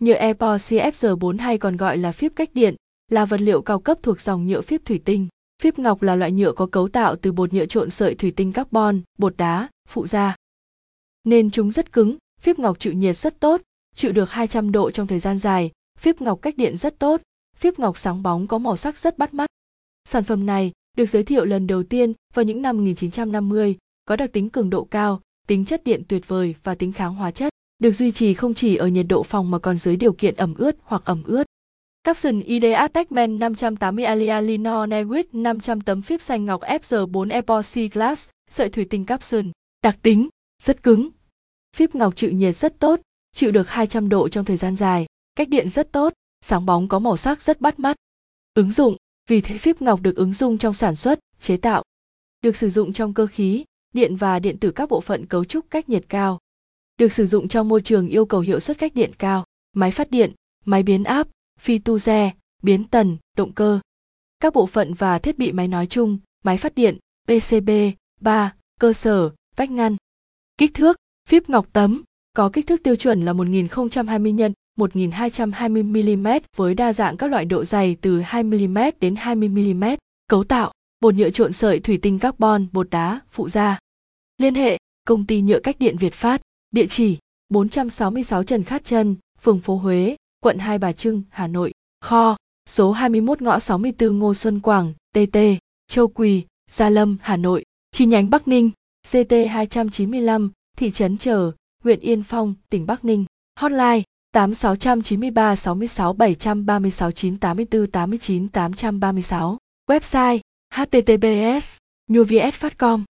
Nhựa epo CFR4 hay còn gọi là phíp cách điện, là vật liệu cao cấp thuộc dòng nhựa phíp thủy tinh. Phíp ngọc là loại nhựa có cấu tạo từ bột nhựa trộn sợi thủy tinh carbon, bột đá, phụ gia. Nên chúng rất cứng, phíp ngọc chịu nhiệt rất tốt, chịu được 200 độ trong thời gian dài, phíp ngọc cách điện rất tốt, phíp ngọc sáng bóng có màu sắc rất bắt mắt. Sản phẩm này được giới thiệu lần đầu tiên vào những năm 1950, có đặc tính cường độ cao, tính chất điện tuyệt vời và tính kháng hóa chất, được duy trì không chỉ ở nhiệt độ phòng mà còn dưới điều kiện ẩm ướt hoặc ẩm ướt. Capson ID Attachment 580 Alia Lino Newit 500 tấm phíp xanh ngọc FG4 Epoxy Glass, sợi thủy tinh Capson. Đặc tính, rất cứng. Phíp ngọc chịu nhiệt rất tốt, chịu được 200 độ trong thời gian dài, cách điện rất tốt, sáng bóng có màu sắc rất bắt mắt. Ứng dụng, vì thế phíp ngọc được ứng dụng trong sản xuất, chế tạo. Được sử dụng trong cơ khí, điện và điện tử các bộ phận cấu trúc cách nhiệt cao. Được sử dụng trong môi trường yêu cầu hiệu suất cách điện cao, máy phát điện, máy biến áp, phi tu xe, biến tần, động cơ. Các bộ phận và thiết bị máy nói chung, máy phát điện, PCB, 3, cơ sở, vách ngăn. Kích thước, phíp ngọc tấm, có kích thước tiêu chuẩn là 1020 x 1220 mm với đa dạng các loại độ dày từ 2 mm đến 20 mm. Cấu tạo, bột nhựa trộn sợi thủy tinh carbon, bột đá, phụ gia. Liên hệ, công ty nhựa cách điện Việt Phát, địa chỉ 466 Trần Khát Trân, phường phố Huế, quận Hai Bà Trưng, Hà Nội. Kho, số 21 ngõ 64 Ngô Xuân Quảng, TT, Châu Quỳ, Gia Lâm, Hà Nội. Chi nhánh Bắc Ninh, CT 295, thị trấn Trở, huyện Yên Phong, tỉnh Bắc Ninh. Hotline 8693 66 736 984 89 836. Website https nhuvs.com